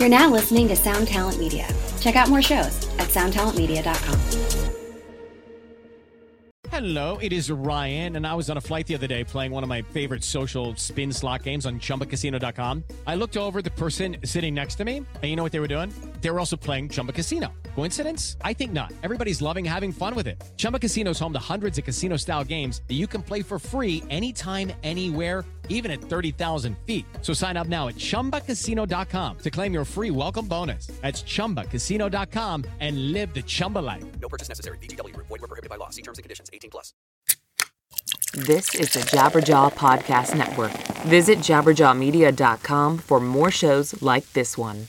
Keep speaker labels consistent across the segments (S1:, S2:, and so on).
S1: You're now listening to Sound Talent Media. Check out more shows at soundtalentmedia.com.
S2: Hello, it is Ryan, and I was on a flight the other day playing one of my favorite social spin slot games on chumbacasino.com. I looked over the person sitting next to me, and you know what they were doing? They were also playing Chumba Casino. Coincidence? I think not. Everybody's loving having fun with it. Chumba Casino is home to hundreds of casino style games that you can play for free anytime, anywhere, even at 30,000 feet. So sign up now at chumbacasino.com to claim your free welcome bonus. That's chumbacasino.com and live the Chumba life.
S3: No purchase necessary. VGW Group. Void were prohibited by law. See terms and conditions. 18 plus.
S4: This is the Jabberjaw Podcast Network. Visit jabberjawmedia.com for more shows like this one.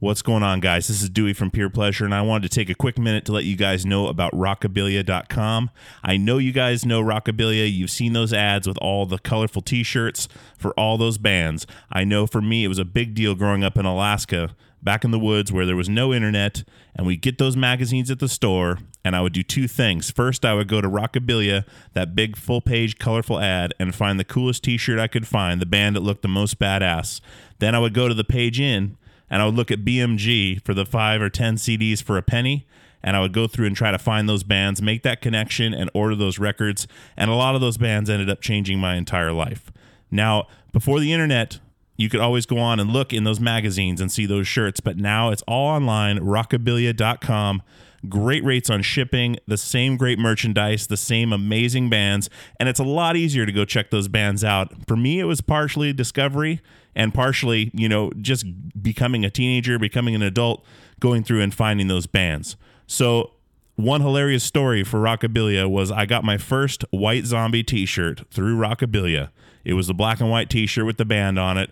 S5: What's going on, guys? This is Dewey from Peer Pleasure, and I wanted to take a quick minute to let you guys know about rockabilia.com. I know you guys know Rockabilia. You've seen those ads with all the colorful t shirts for all those bands. I know for me, it was a big deal growing up in Alaska, back in the woods where there was no internet, and we'd get those magazines at the store, and I would do two things. First, I would go to Rockabilia, that big full page colorful ad, and find the coolest t shirt I could find, the band that looked the most badass. Then I would go to the page in and I would look at BMG for the five or 10 CDs for a penny. And I would go through and try to find those bands, make that connection, and order those records. And a lot of those bands ended up changing my entire life. Now, before the internet, you could always go on and look in those magazines and see those shirts, but now it's all online, rockabilia.com. Great rates on shipping, the same great merchandise, the same amazing bands, and it's a lot easier to go check those bands out. For me, it was partially discovery and partially, you know, just becoming a teenager, becoming an adult, going through and finding those bands. So, one hilarious story for Rockabilia was I got my first White Zombie t shirt through Rockabilia. It was a black and white t shirt with the band on it.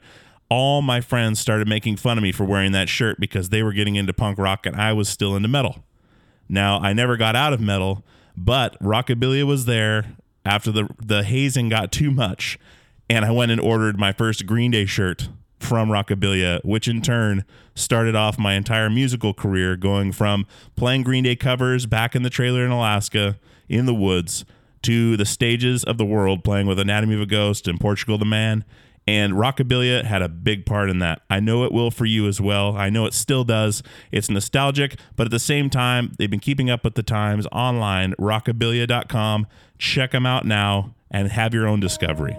S5: All my friends started making fun of me for wearing that shirt because they were getting into punk rock and I was still into metal. Now, I never got out of metal, but Rockabilia was there after the the hazing got too much and I went and ordered my first Green Day shirt from Rockabilia, which in turn started off my entire musical career going from playing Green Day covers back in the trailer in Alaska in the woods to the stages of the world playing with Anatomy of a Ghost and Portugal the Man. And Rockabilia had a big part in that. I know it will for you as well. I know it still does. It's nostalgic, but at the same time, they've been keeping up with the times online. Rockabilia.com. Check them out now and have your own discovery.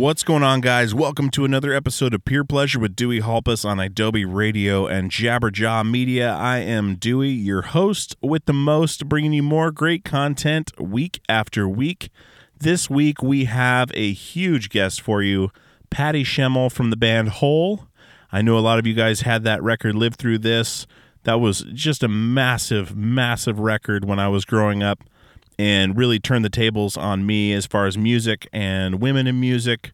S5: What's going on, guys? Welcome to another episode of Peer Pleasure with Dewey Halpus on idobi Radio and Jabberjaw Media. I am Dewey, your host with the most, bringing you more great content week after week. This week, we have a huge guest for you Patty Schemel from the band Hole. I know a lot of you guys had that record live through this. That was just a massive, massive record when I was growing up and really turned the tables on me as far as music and women in music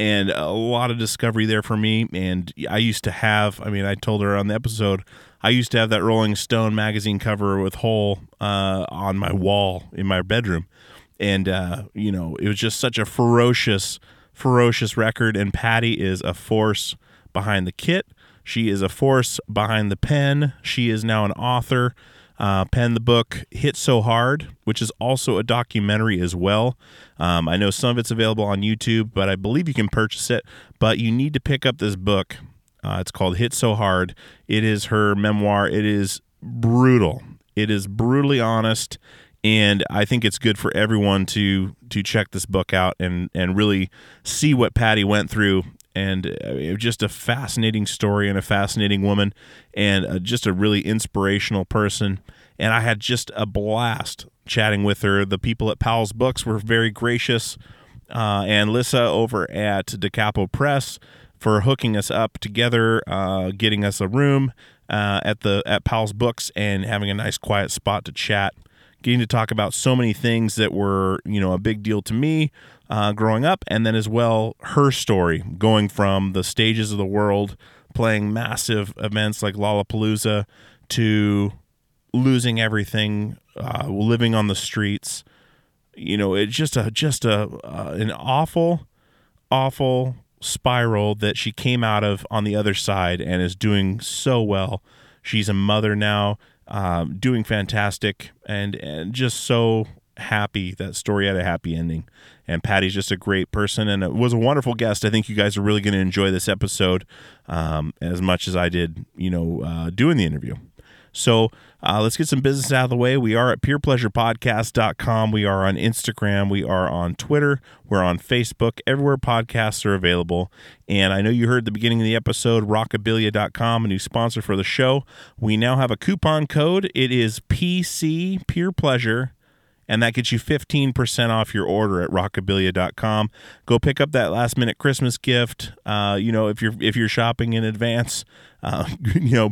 S5: and a lot of discovery there for me and I used to have I mean I told her on the episode I used to have that Rolling Stone magazine cover with Hole uh, on my wall in my bedroom and uh, you know it was just such a ferocious, ferocious record. And Patty is a force behind the kit. She is a force behind the pen. She is now an author. Uh, penned the book "Hit So Hard," which is also a documentary as well. Um, I know some of it's available on YouTube, but I believe you can purchase it. But you need to pick up this book. Uh, it's called "Hit So Hard." It is her memoir. It is brutal. It is brutally honest, and I think it's good for everyone to to check this book out and and really see what Patty went through. And uh, just a fascinating story and a fascinating woman, and uh, just a really inspirational person. And I had just a blast chatting with her. The people at Powell's Books were very gracious, uh, and Lissa over at Da Capo Press for hooking us up together, uh, getting us a room uh, at the at Powell's Books, and having a nice quiet spot to chat. Getting to talk about so many things that were you know a big deal to me uh, growing up, and then as well her story going from the stages of the world, playing massive events like Lollapalooza, to losing everything, uh, living on the streets. You know, it's just a just a uh, an awful, awful spiral that she came out of on the other side and is doing so well. She's a mother now, um, doing fantastic, and and just so happy that story had a happy ending. And Patty's just a great person and it was a wonderful guest. I think you guys are really going to enjoy this episode um, as much as I did, you know, uh, doing the interview. So uh, let's get some business out of the way. We are at peerpleasurepodcast.com. We are on Instagram. We are on Twitter. We're on Facebook. Everywhere podcasts are available. And I know you heard the beginning of the episode, rockabilia.com, a new sponsor for the show. We now have a coupon code. It is PC Peer Pleasure and that gets you 15% off your order at rockabilia.com go pick up that last minute christmas gift. Uh, you know if you're if you're shopping in advance uh, you know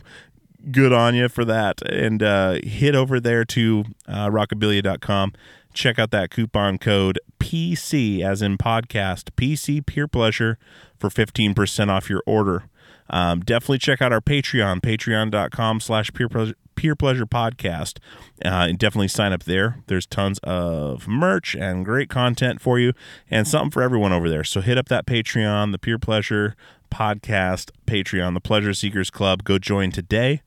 S5: good on you for that. And uh, hit over there to uh, rockabilia.com check out that coupon code pc as in podcast pc peer pleasure for 15% off your order um, definitely check out our patreon patreon.com slash peer pleasure Peer Pleasure Podcast. Uh, and definitely sign up there. There's tons of merch and great content for you and something for everyone over there. So hit up that Patreon, the Peer Pleasure Podcast Patreon, the Pleasure Seekers Club. Go join today.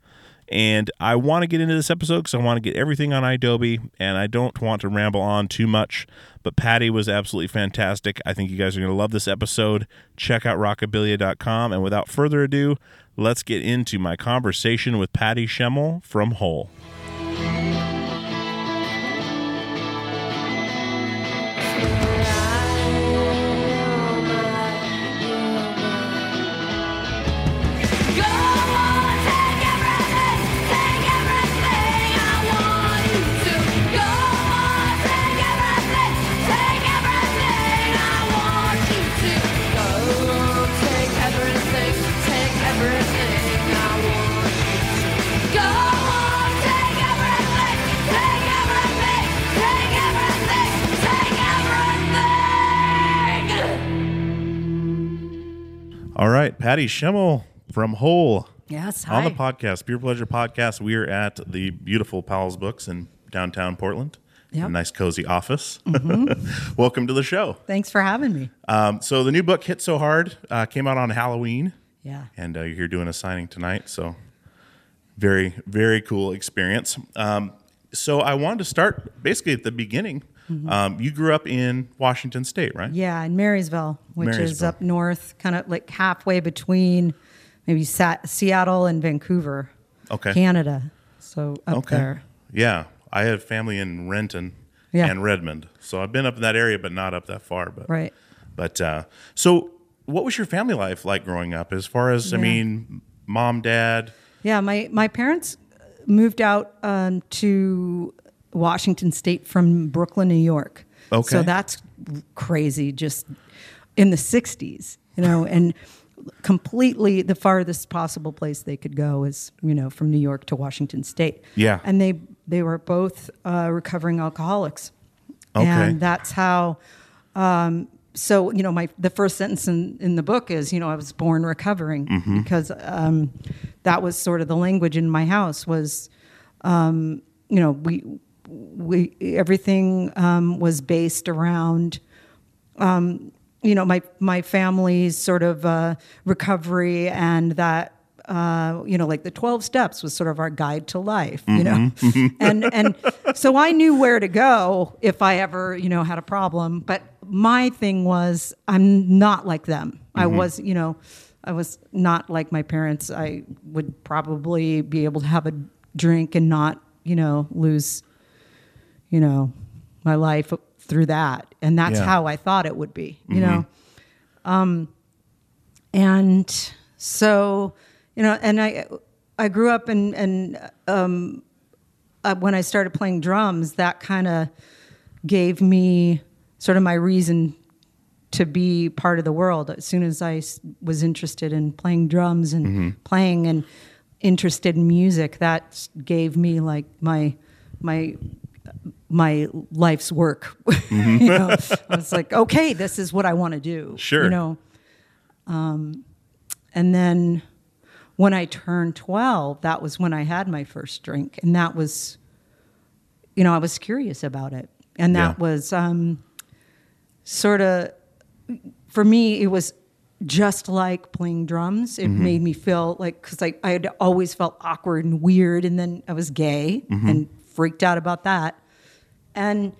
S5: And I want to get into this episode because I want to get everything on idobi and I don't want to ramble on too much. But Patty was absolutely fantastic. I think you guys are going to love this episode. Check out rockabilia.com. And without further ado, let's get into my conversation with Patty Schemel from Hole. All right, Patty Schemel from Hole
S6: Yes,
S5: on the podcast, Peer Pleasure Podcast. We are at the beautiful Powell's Books in downtown Portland.
S6: Yep. Mm-hmm.
S5: A nice cozy office. Welcome to the show.
S6: Thanks for having me.
S5: Um, so the new book hit so hard uh, came out on Halloween,
S6: Yeah.
S5: and uh, you're here doing a signing tonight. So very very cool experience. Um, so I wanted to start basically at the beginning. Um, you grew up in Washington State, right?
S6: Mm-hmm. Yeah, in Marysville, which is up north, kind of like halfway between maybe Sa- Seattle and Vancouver,
S5: Okay.
S6: Canada. So up
S5: Okay.
S6: there.
S5: Yeah, I have family in Renton
S6: Yeah.
S5: and Redmond, so I've been up in that area, but not up that far. But
S6: Right.
S5: But uh, so, what was your family life like growing up? As far as I mean, mom, dad.
S6: Yeah, my, my parents moved out um, to Washington State from Brooklyn, New York.
S5: Okay.
S6: So that's crazy, just in the 60s, you know, and completely the farthest possible place they could go is, you know, from New York to Washington State.
S5: Yeah.
S6: And they, they were both uh, recovering alcoholics.
S5: Okay.
S6: And that's how um, so you know my the first sentence in, in the book is you know i was born recovering
S5: Mm-hmm.
S6: because um, that was sort of the language in my house was um, you know we we everything um, was based around um, you know my my family's sort of uh, recovery and that uh, you know like the 12 steps was sort of our guide to life you know? And and so i knew where to go if i ever you know had a problem but my thing was i'm not like them. I was you know i was not like my parents. I would probably be able to have a drink and not you know lose you know my life through that. And that's
S5: Yeah.
S6: how i thought it would be you know? Um and so you know and i i grew up and and um uh, when i started playing drums that kind of gave me sort of my reason to be part of the world. As soon as I was interested in playing drums and playing and interested in music that gave me like my my my life's work you know i was like okay this is what i want to do
S5: Sure.
S6: you know um, and then when I turned 12, that was when I had my first drink. And that was, you know, I was curious about it. And that
S5: Yeah.
S6: was um, sort of, for me, it was just like playing drums. It made me feel like, because I, I had always felt awkward and weird. And then I was gay and freaked out about that. And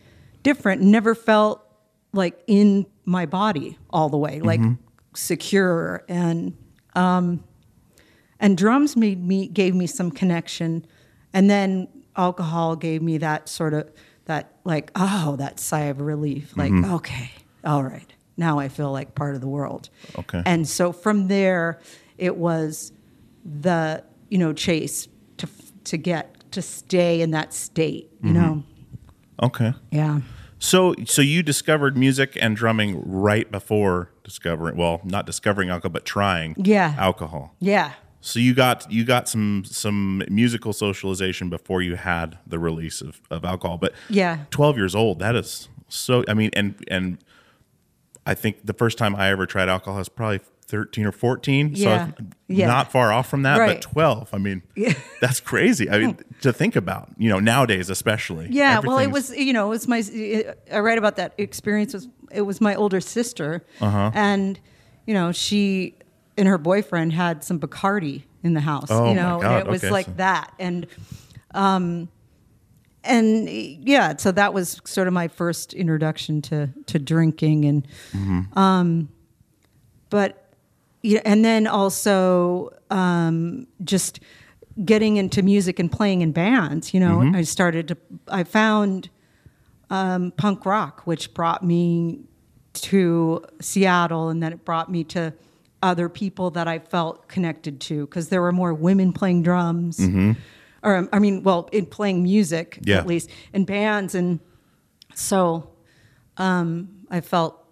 S6: different, never felt like in my body all the way, like mm-hmm. secure. And, um, and drums made me gave me some connection. And then alcohol gave me that sort of that like oh that sigh of relief like mm-hmm. okay all right now i feel like part of the world.
S5: Okay.
S6: and so from there it was the you know chase to to get to stay in that state you mm-hmm. know
S5: Okay.
S6: yeah
S5: So, so you discovered music and drumming right before discovering, well, not discovering alcohol, but trying
S6: Yeah.
S5: alcohol.
S6: yeah
S5: So you got you got some some musical socialization before you had the release of, of alcohol. But
S6: Yeah.
S5: twelve years old, that is so. I mean, and and I think the first time I ever tried alcohol was probably thirteen or fourteen.
S6: Yeah.
S5: So
S6: Yeah.
S5: not far off from that,
S6: Right.
S5: but twelve. I mean, that's crazy. I mean, to think about, you know, nowadays especially.
S6: Yeah, well, it was you know it was my I write about that experience was it was my older sister,
S5: Uh-huh.
S6: and you know she and her boyfriend had some Bacardi in the house,
S5: Oh,
S6: you know, and it was
S5: okay,
S6: like
S5: so-
S6: that, and um, and yeah, so that was sort of my first introduction to to drinking, and
S5: Mm-hmm.
S6: um, but yeah, and then also um, just getting into music and playing in bands. You know,
S5: Mm-hmm.
S6: I started to. I found um, punk rock, which brought me to Seattle, and then it brought me to other people that I felt connected to because there were more women playing drums, or um, I mean, well, in playing music
S5: Yeah.
S6: at least in bands, and so um, I felt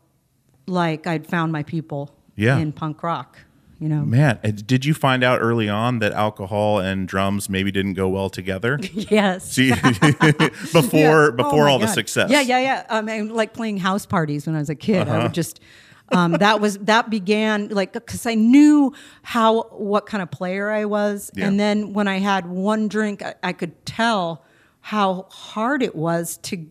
S6: like I'd found my people
S5: Yeah.
S6: in punk rock. You know,
S5: Man, uh, did you find out early on that alcohol and drums maybe didn't go well together?
S6: yes.
S5: See, before
S6: Yeah.
S5: before
S6: Oh
S5: all the success.
S6: Yeah, yeah, yeah. I mean, like playing house parties when I was a kid.
S5: Uh-huh.
S6: I would just. Um, that was that began like because I knew how what kind of player I was,
S5: Yeah.
S6: and then when I had one drink, I, I could tell how hard it was to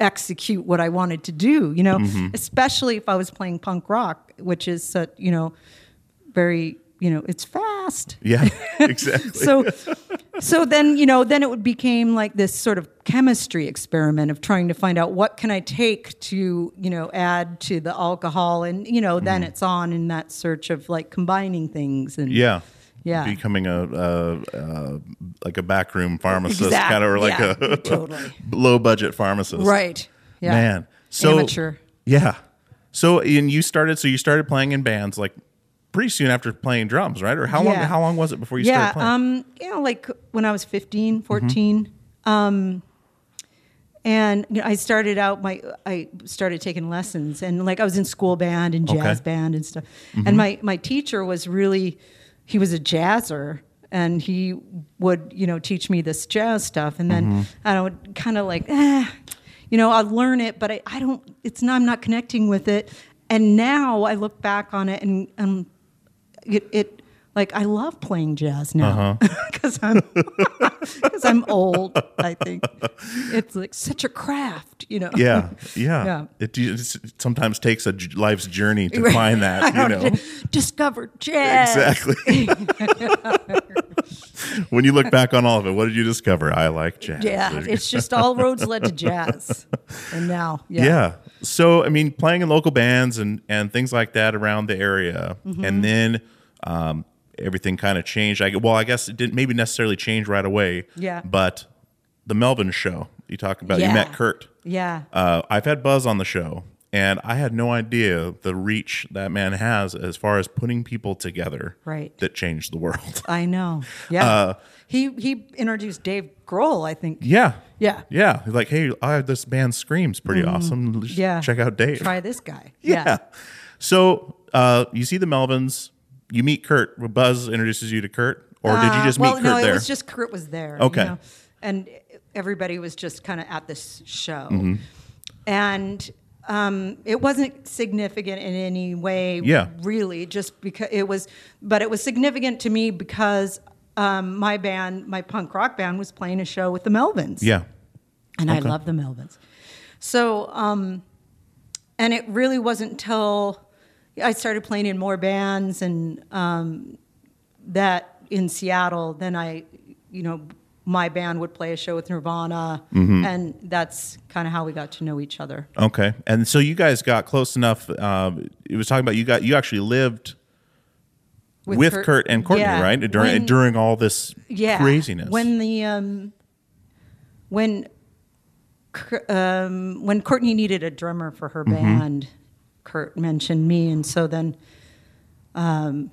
S6: execute what I wanted to do. You know,
S5: Mm-hmm.
S6: especially if I was playing punk rock, which is such you know very you know it's fast
S5: Yeah, exactly.
S6: so so then you know then it would became like this sort of chemistry experiment of trying to find out what can i take to you know add to the alcohol and you know then it's on in that search of like combining things and
S5: yeah.
S6: Yeah.
S5: Becoming a, a, a like a backroom pharmacist,
S6: Exact-
S5: kind of or like
S6: yeah,
S5: a
S6: totally.
S5: low budget pharmacist.
S6: right yeah
S5: Man. So
S6: Amateur.
S5: Yeah. So and you started so you started playing in bands like pretty soon after playing drums, right? Or how long how long was it before you
S6: yeah
S5: started playing? Mm-hmm.
S6: um you know like when i was 15 14 um and you know, I started out my I started taking lessons and like I was in school band and jazz
S5: Okay. Mm-hmm.
S6: band and stuff. And my my teacher was really he was a jazzer and he would you know teach me this jazz stuff and then
S5: Mm-hmm.
S6: I would kind of like eh, you know I'll learn it but I, I don't it's not I'm not connecting with it. And now I look back on it and um it, it like I love playing jazz now
S5: Uh-huh.
S6: because I'm because I'm old. I think it's like such a craft, you know.
S5: Yeah, yeah.
S6: Yeah.
S5: It, it sometimes takes a j- life's journey to find that, you know.
S6: Discover jazz.
S5: Exactly. when you look back on all of it, what did you discover? I like jazz.
S6: Yeah, it's just all roads led to jazz, and now, yeah,
S5: Yeah. So I mean, playing in local bands and and things like that around the area,
S6: Mm-hmm.
S5: and then um, everything kind of changed. I well, I guess it didn't maybe necessarily change right away.
S6: Yeah.
S5: But the Melvin show you talk about,
S6: Yeah.
S5: you met Kurt.
S6: yeah,
S5: Uh, I've had Buzz on the show, and I had no idea the reach that man has as far as putting people together.
S6: Right.
S5: That changed the world.
S6: I know. Yeah, he he introduced Dave Grohl, I think.
S5: Uh, yeah.
S6: Yeah.
S5: Yeah. He's like, hey, I this band screams pretty awesome. Just
S6: Mm-hmm. Yeah,
S5: Check out Dave.
S6: Try this guy.
S5: Yeah. So uh, you see the Melvins, you meet Kurt. Buzz introduces you to Kurt, or did you
S6: Uh,
S5: just
S6: well,
S5: meet Kurt there?
S6: no,
S5: there?
S6: it was just Kurt was there. you
S5: Okay.
S6: know, and everybody was just kind of at this show,
S5: Mm-hmm.
S6: and um, it wasn't significant in any way.
S5: Yeah.
S6: really, just because it was, but it was significant to me because um, my band, my punk rock band, was playing a show with the Melvins.
S5: yeah.
S6: and I love the Melvins. So, um, and it really wasn't until I started playing in more bands and um, that in Seattle, then I, you know, my band would play a show with Nirvana,
S5: Mm-hmm.
S6: and that's kind of how we got to know each other.
S5: Okay. And so you guys got close enough. Uh, it was talking about you got you actually lived with, Kurt, and Courtney,
S6: Yeah.
S5: right? During
S6: When-
S5: during all this
S6: yeah,
S5: craziness.
S6: When the um, when um, when Courtney needed a drummer for her
S5: Mm-hmm.
S6: band, Kurt mentioned me, and so then um,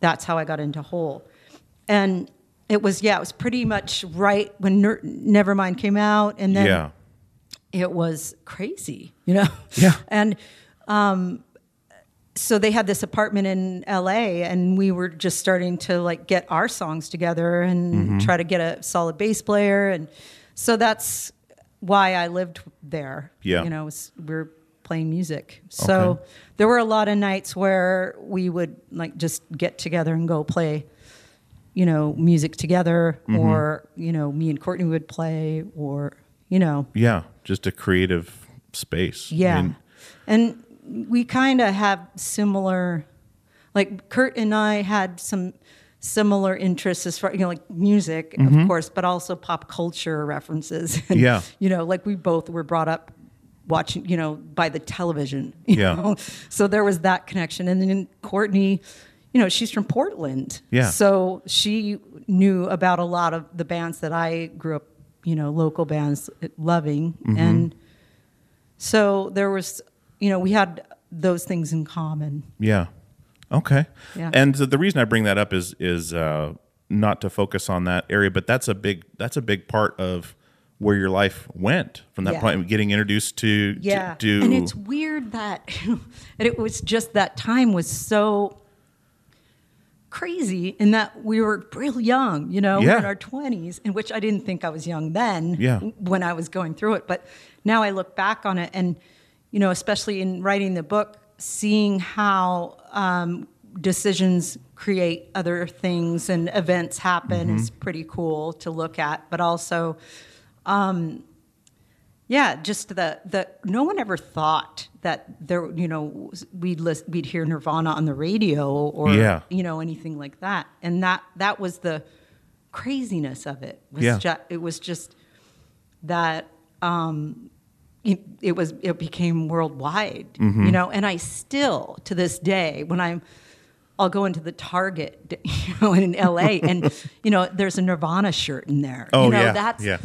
S6: that's how I got into Hole, and it was yeah, it was pretty much right when Ner- Nevermind came out, and then
S5: yeah.
S6: it was crazy, you know.
S5: Yeah.
S6: And um, so they had this apartment in L.A. and we were just starting to like get our songs together and
S5: Mm-hmm.
S6: try to get a solid bass player, and so that's why I lived there.
S5: Yeah.
S6: You know, was, we were playing music. So
S5: Okay.
S6: there were a lot of nights where we would like just get together and go play. You know, music together,
S5: Mm-hmm.
S6: or you know, me and Courtney would play, or you know,
S5: Yeah. Just a creative space. I
S6: yeah.
S5: mean,
S6: and we kind of have similar, like Kurt and I had some similar interests as far, you know, like music, of course, but also pop culture references. And,
S5: Mm-hmm. Yeah.
S6: You know, like we both were brought up watching, you know, by the television. you
S5: Yeah.
S6: know? So there was that connection. And then Courtney, you know, she's from Portland.
S5: Yeah.
S6: So she knew about a lot of the bands that I grew up, you know, local bands loving.
S5: Mm-hmm.
S6: And so there was, you know, we had those things in common.
S5: Yeah. Okay.
S6: Yeah.
S5: And the, the reason I bring that up is is uh, not to focus on that area, but that's a big that's a big part of where your life went from that
S6: Yeah.
S5: point, getting introduced to to-
S6: Yeah.
S5: to,
S6: and it's weird that and it was just that time was so crazy in that we were real young, you know,
S5: Yeah.
S6: in our 20s, in which I didn't think I was young then
S5: Yeah.
S6: when I was going through it. But now I look back on it and, you know, especially in writing the book, seeing how um, decisions create other things and events happen is
S5: Mm-hmm.
S6: pretty cool to look at. But also, yeah, just the the no one ever thought that there you know we'd list, we'd hear Nirvana on the radio or
S5: Yeah.
S6: you know anything like that, and that that was the craziness of it. Was
S5: Yeah.
S6: ju- it was just that um, it, it was it became worldwide,
S5: Mm-hmm.
S6: you know, and I still to this day when I'm I'll go into the Target, you know, in LA, and you know, there's a Nirvana shirt in there.
S5: Oh,
S6: you know,
S5: yeah,
S6: that's
S5: yeah.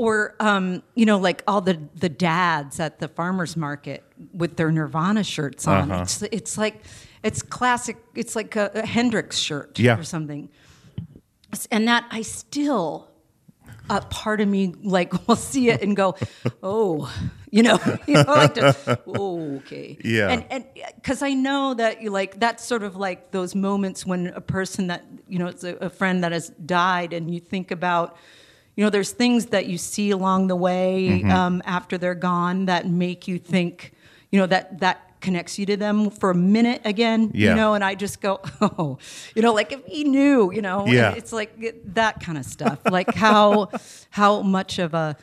S6: Or um, you know, like all the the dads at the farmers market with their Nirvana shirts on.
S5: Uh-huh.
S6: It's it's like it's classic. It's like a, a Hendrix shirt
S5: Yeah.
S6: or something. And that I still, a part of me like will see it and go, oh, you know, you know, like to, oh, okay,
S5: Yeah.
S6: and and because I know that you like that's sort of like those moments when a person that you know it's a, a friend that has died and you think about you know there's things that you see along the way
S5: Mm-hmm.
S6: um, after they're gone that make you think you know that that connects you to them for a minute again,
S5: Yeah.
S6: you know, and I just go, oh, you know, like if he knew, you know,
S5: Yeah.
S6: it's like it- that kind of stuff. like how how much of a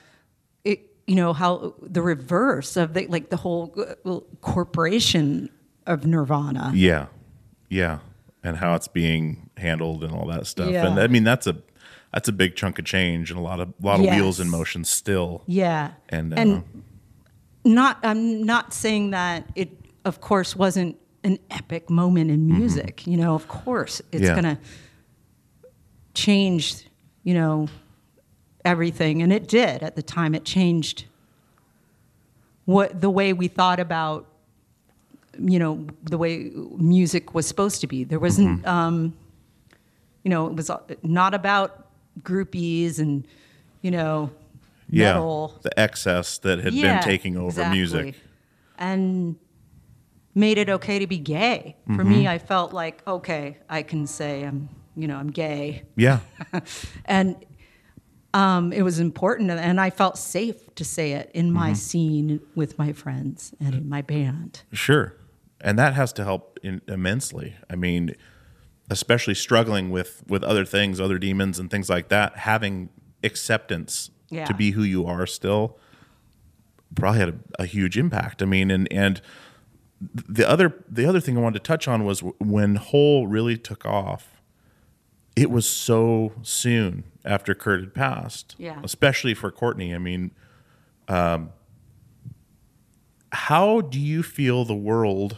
S6: it, you know how the reverse of the like the whole uh, corporation of Nirvana.
S5: Yeah, yeah, and how it's being handled and all that stuff.
S6: Yeah.
S5: And I mean, that's a that's a big chunk of change and a lot of lot of
S6: Yes.
S5: wheels in motion still.
S6: Yeah.
S5: And, uh,
S6: and not I'm not saying that it of course wasn't an epic moment in music. You know, of course it's
S5: Mm-hmm. Yeah.
S6: gonna change, you know, everything. And it did at the time. It changed what the way we thought about you know, the way music was supposed to be. There wasn't
S5: Mm-hmm.
S6: um, you know, it was not about groupies and, you know,
S5: Yeah,
S6: metal.
S5: the excess that had been taking over
S6: exactly.
S5: music.
S6: and made it okay to be gay. For
S5: Mm-hmm.
S6: me, I felt like okay, I can say I'm, you know, I'm gay,
S5: Yeah,
S6: and um, it was important, and I felt safe to say it in my
S5: Mm-hmm.
S6: scene with my friends and in my band.
S5: sure, and that has to help in, immensely. I mean, especially struggling with with other things, other demons and things like that, having acceptance
S6: Yeah.
S5: to be who you are still probably had a, a huge impact. I mean, and and the other the other thing I wanted to touch on was when Hole really took off. It was so soon after Kurt had passed,
S6: Yeah.
S5: especially for Courtney. I mean, um, how do you feel the world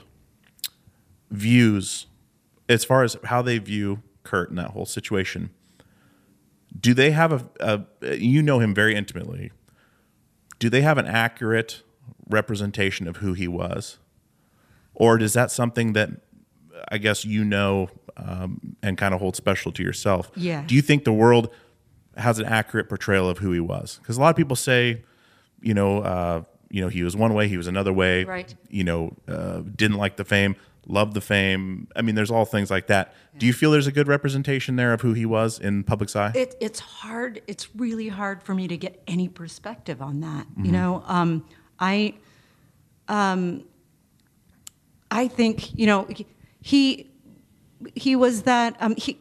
S5: views, as far as how they view Kurt in that whole situation? Do they have a, a you know him very intimately? Do they have an accurate representation of who he was? Or is that something that I guess you know um, and kind of hold special to yourself?
S6: Yeah.
S5: Do you think the world has an accurate portrayal of who he was? Because a lot of people say, you know, uh, you know, he was one way, he was another way.
S6: Right.
S5: You know, uh, didn't like the fame, loved the fame. I mean, there's all things like that. Do you feel there's a good representation there of who he was in public's eye?
S6: It, it's hard. It's really hard for me to get any perspective on that.
S5: Mm-hmm.
S6: You know, um, I, um, I think you know he, he was that. Um, he,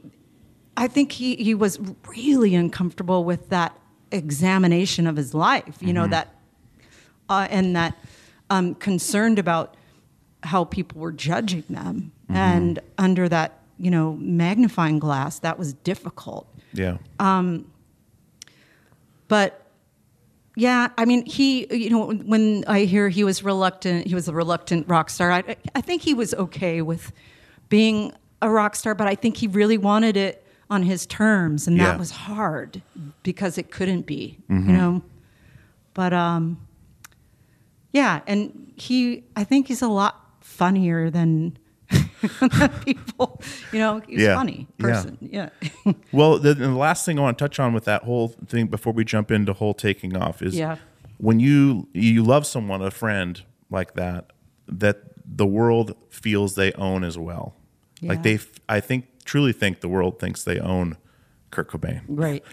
S6: I think he he was really uncomfortable with that examination of his life. You know that, uh, and that um, concerned about how people were judging them, and under that you know magnifying glass, that was difficult
S5: yeah.
S6: Um, but yeah, I mean, he, you know, when I hear he was reluctant, he was a reluctant rock star. I, I think he was okay with being a rock star, but I think he really wanted it on his terms, and
S5: Yeah.
S6: that was hard because it couldn't be, you know. But um, yeah, and he, I think he's a lot funnier than people. You know, he's
S5: Yeah.
S6: funny person. Yeah.
S5: Well, the, the last thing I want to touch on with that whole thing before we jump into whole taking off is
S6: Yeah.
S5: when you you love someone, a friend like that, that the world feels they own as well. Like they, I think, truly think the world thinks they own Kurt Cobain.
S6: right.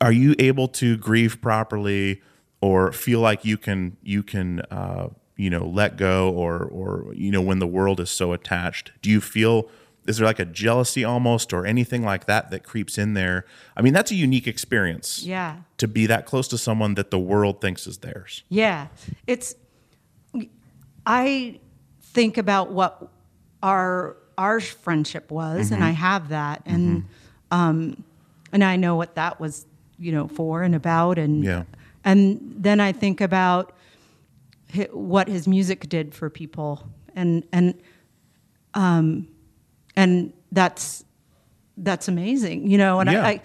S5: Are you able to grieve properly, or feel like you can you can uh, you know let go, or or you know when the world is so attached? Do you feel is there like a jealousy almost, or anything like that that creeps in there? I mean, that's a unique experience.
S6: Yeah.
S5: To be that close to someone that the world thinks is theirs.
S6: Yeah, it's. I think about what our our friendship was, and I have that, and um, and I know what that was, you know, for and about, and
S5: Yeah.
S6: and then I think about what his music did for people, and and um, and that's that's amazing, you know, and
S5: Yeah.
S6: I, I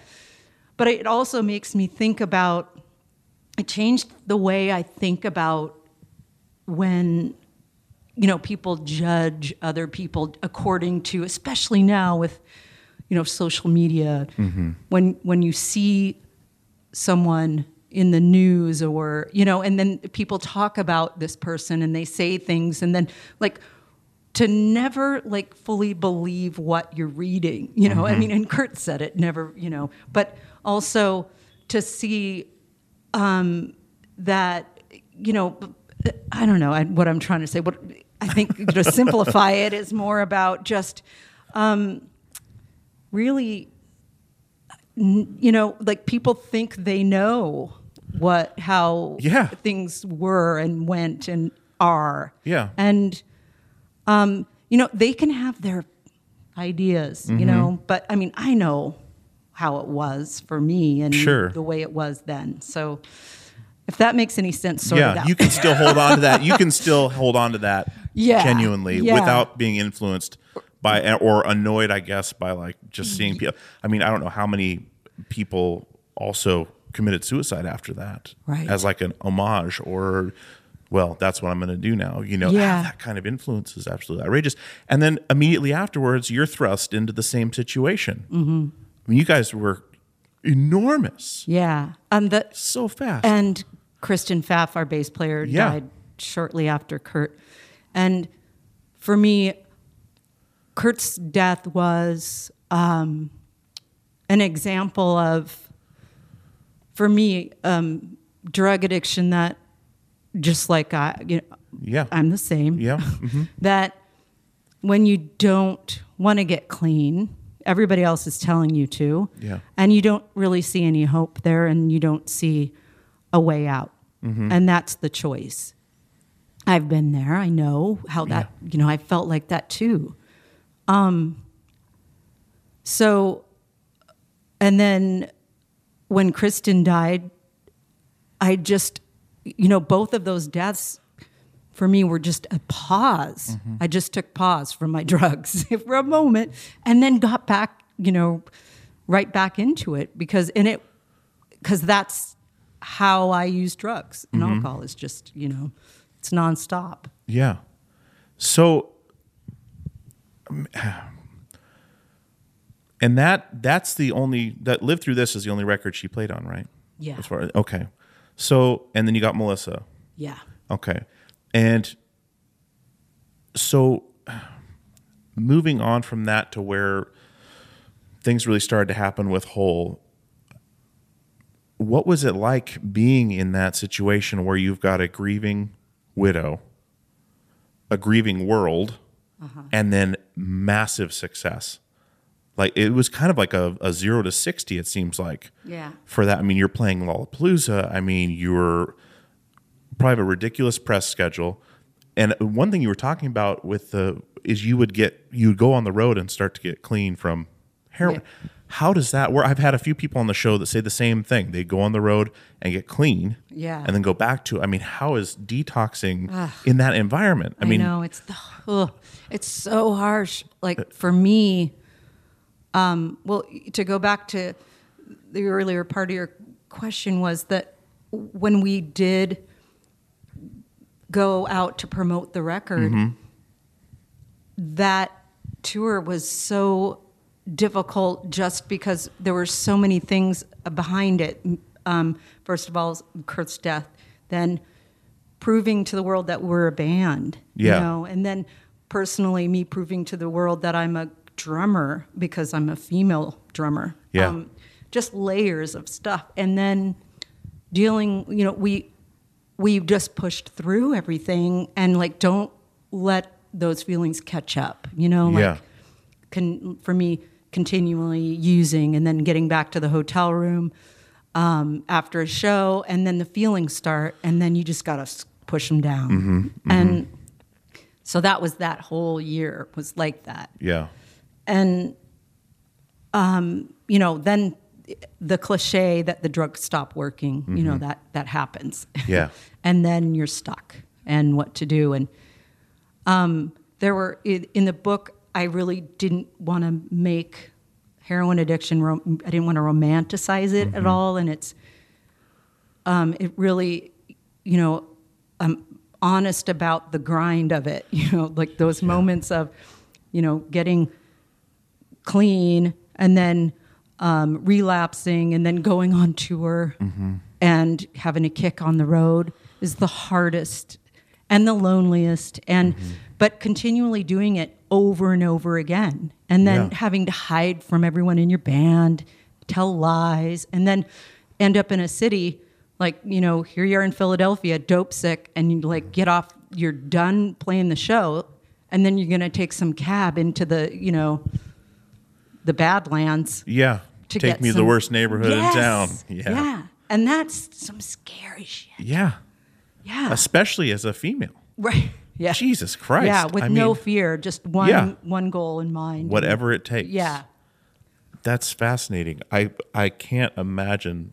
S6: but it also makes me think about it changed the way I think about when you know people judge other people according to especially now with you know social media. When when you see someone in the news or you know and then people talk about this person and they say things and then like to never like fully believe what you're reading you know i mean and kurt said it never you know but also to see um, that you know I don't know I, what I'm trying to say. What I think to simplify it is more about just um, really, you know, like people think they know what how
S5: Yeah.
S6: things were and went and are.
S5: Yeah.
S6: and um, you know they can have their ideas,
S5: Mm-hmm.
S6: you know, but I mean I know how it was for me and
S5: Sure.
S6: the way it was then. So. If that makes any sense, sort
S5: yeah, you can still hold on to that. You can still hold on to that
S6: Yeah,
S5: genuinely
S6: yeah.
S5: without being influenced by or annoyed, I guess, by like just seeing people. I mean, I don't know how many people also committed suicide after that,
S6: Right.
S5: As like an homage or. Well, that's what I'm going to do now. You know,
S6: Yeah.
S5: that kind of influence is absolutely outrageous. And then immediately afterwards, you're thrust into the same situation. Mm-hmm. I mean, you guys were enormous,
S6: Yeah. Um, the,
S5: so fast.
S6: and Kristen Pfaff, our bass player,
S5: Yeah.
S6: died shortly after Kurt. And for me, Kurt's death was um, an example of, for me, um, drug addiction that just like I, you know,
S5: yeah,
S6: I'm the same.
S5: yeah. mhm.
S6: that when you don't want to get clean, everybody else is telling you to.
S5: Yeah.
S6: And you don't really see any hope there and you don't see a way out.
S5: Mm-hmm.
S6: And that's the choice. I've been there. I know how that, you know, I felt like that too. Um so and then when Kristen died, I just you know, both of those deaths for me were just a pause. I just took pause from my drugs for a moment and then got back, you know, right back into it because in it because that's how I use drugs and alcohol is just, you know, it's nonstop.
S5: Yeah. So, um, and that that's the only that lived through this is the only record she played on, right?
S6: Yeah.
S5: As far as, okay. So, and then you got Melissa.
S6: Yeah.
S5: Okay. And so moving on from that to where things really started to happen with Hole, what was it like being in that situation where you've got a grieving widow, a grieving world, uh-huh. and then massive success? Like it was kind of like a, a zero to 60, it seems like
S6: Yeah.
S5: for that. I mean, you're playing Lollapalooza. I mean, you're probably a ridiculous press schedule. And one thing you were talking about with the is you would get you would go on the road and start to get clean from heroin. How does that work? I've had a few people on the show that say the same thing. They go on the road and get clean,
S6: Yeah.
S5: and then go back to. I mean, how is detoxing in that environment?
S6: I,
S5: mean,
S6: no it's the ugh, it's so harsh. Like for me, um, well, to go back to the earlier part of your question was that when we did go out to promote the record, that tour was so difficult just because there were so many things behind it. Um, first of all, Kurt's death, then proving to the world that we're a band,
S5: Yeah.
S6: you know, and then personally me proving to the world that I'm a drummer because I'm a female drummer.
S5: Yeah.
S6: just layers of stuff, and then dealing. You know, we we just pushed through everything, and like don't let those feelings catch up. You know, like
S5: Yeah.
S6: con, for me continually using and then getting back to the hotel room um, after a show and then the feelings start and then you just got to push them down Mm-hmm. and so that was that whole year was like that
S5: yeah,
S6: and um, you know then the cliche that the drugs stop working you know that that happens.
S5: Yeah.
S6: and then you're stuck and what to do. And um, there were in, the book i really didn't want to make heroin addiction rom- i didn't want to romanticize it at all. And it's um, it really you know i'm honest about the grind of it you know like those moments of you know getting clean and then um, relapsing and then going on tour and having a kick on the road is the hardest and the loneliest and but continually doing it over and over again and then
S5: Yeah.
S6: having to hide from everyone in your band tell lies and then end up in a city Like, you know, here you are in Philadelphia, dope sick, and you like get off, you're done playing the show, and then you're going to take some cab into the, you know, the Badlands
S7: Yeah.
S6: to
S7: Take me to the worst neighborhood
S6: Yes!
S7: in town. Yeah.
S6: Yeah. And that's some scary shit.
S7: Yeah.
S6: Yeah.
S7: Especially as a female.
S6: right. Yeah.
S7: Jesus Christ.
S6: Yeah, with
S7: I
S6: no
S7: mean,
S6: fear, just one
S7: Yeah.
S6: one goal in mind.
S7: whatever it takes.
S6: Yeah.
S7: That's fascinating. I I can't imagine.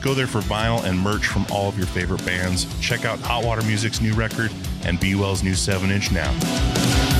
S5: Go there for vinyl and merch from all of your favorite bands. Check out Hot Water Music's new record and Be Well's new 7 inch now.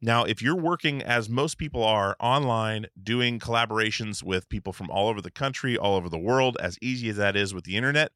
S5: Now, if you're working as most people are online, doing collaborations with people from all over the country, all over the world, as easy as that is with the internet,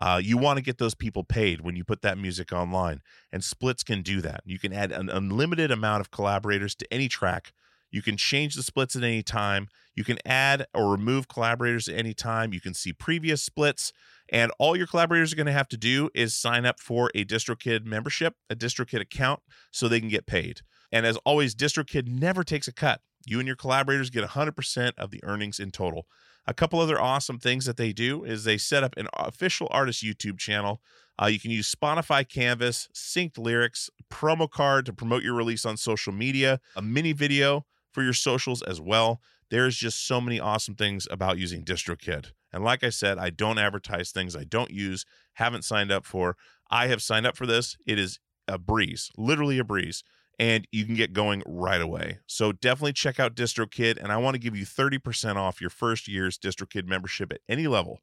S5: uh, you want to get those people paid when you put that music online. And splits can do that. You can add an unlimited amount of collaborators to any track. You can change the splits at any time. You can add or remove collaborators at any time. You can see previous splits. And all your collaborators are going to have to do is sign up for a DistroKid membership, a DistroKid account, so they can get paid. And as always, DistroKid never takes a cut. You and your collaborators get 100% of the earnings in total. A couple other awesome things that they do is they set up an official artist YouTube channel. Uh, you can use Spotify Canvas, synced lyrics, promo card to promote your release on social media, a mini video for your socials as well. There's just so many awesome things about using DistroKid. And like I said, I don't advertise things I don't use, haven't signed up for. I have signed up for this. It is a breeze, literally a breeze and you can get going right away. So definitely check out DistroKid, and I want to give you 30% off your first year's DistroKid membership at any level.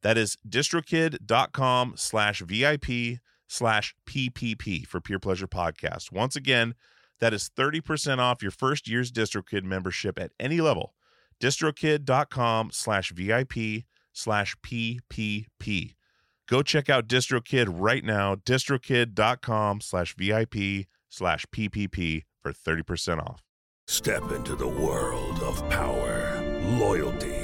S5: That is distrokid.com slash VIP slash PPP for Peer Pleasure Podcast. Once again, that is 30% off your first year's DistroKid membership at any level. distrokid.com slash VIP slash PPP. Go check out DistroKid right now, distrokid.com slash VIP slash PPP for 30% off.
S8: Step into the world of power, loyalty,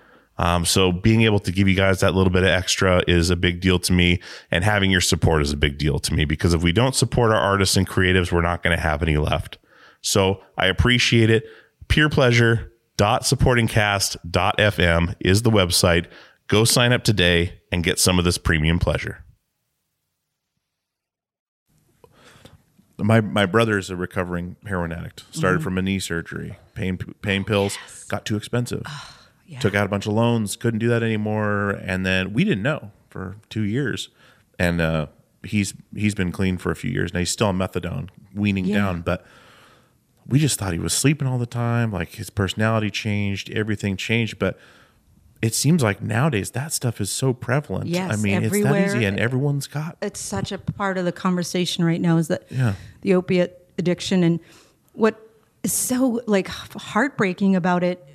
S5: Um, so being able to give you guys that little bit of extra is a big deal to me, and having your support is a big deal to me because if we don't support our artists and creatives, we're not going to have any left. So I appreciate it. Peerpleasure.supportingcast.fm is the website. Go sign up today and get some of this premium pleasure. My my brother is a recovering heroin addict. Started from a knee surgery. Pain pain pills got too expensive took out a bunch of loans, couldn't do that anymore, and then we didn't know for two years, and uh, he's he's been clean for a few years now. He's still on methadone, weaning
S6: Yeah.
S5: down, but we just thought he was sleeping all the time. Like his personality changed, everything changed, but. It seems like nowadays that stuff is so prevalent.
S6: Yes,
S5: I mean, it's that easy, and everyone's got.
S6: it's such a part of the conversation right now is that
S5: Yeah.
S6: the opiate addiction and what is so like heartbreaking about it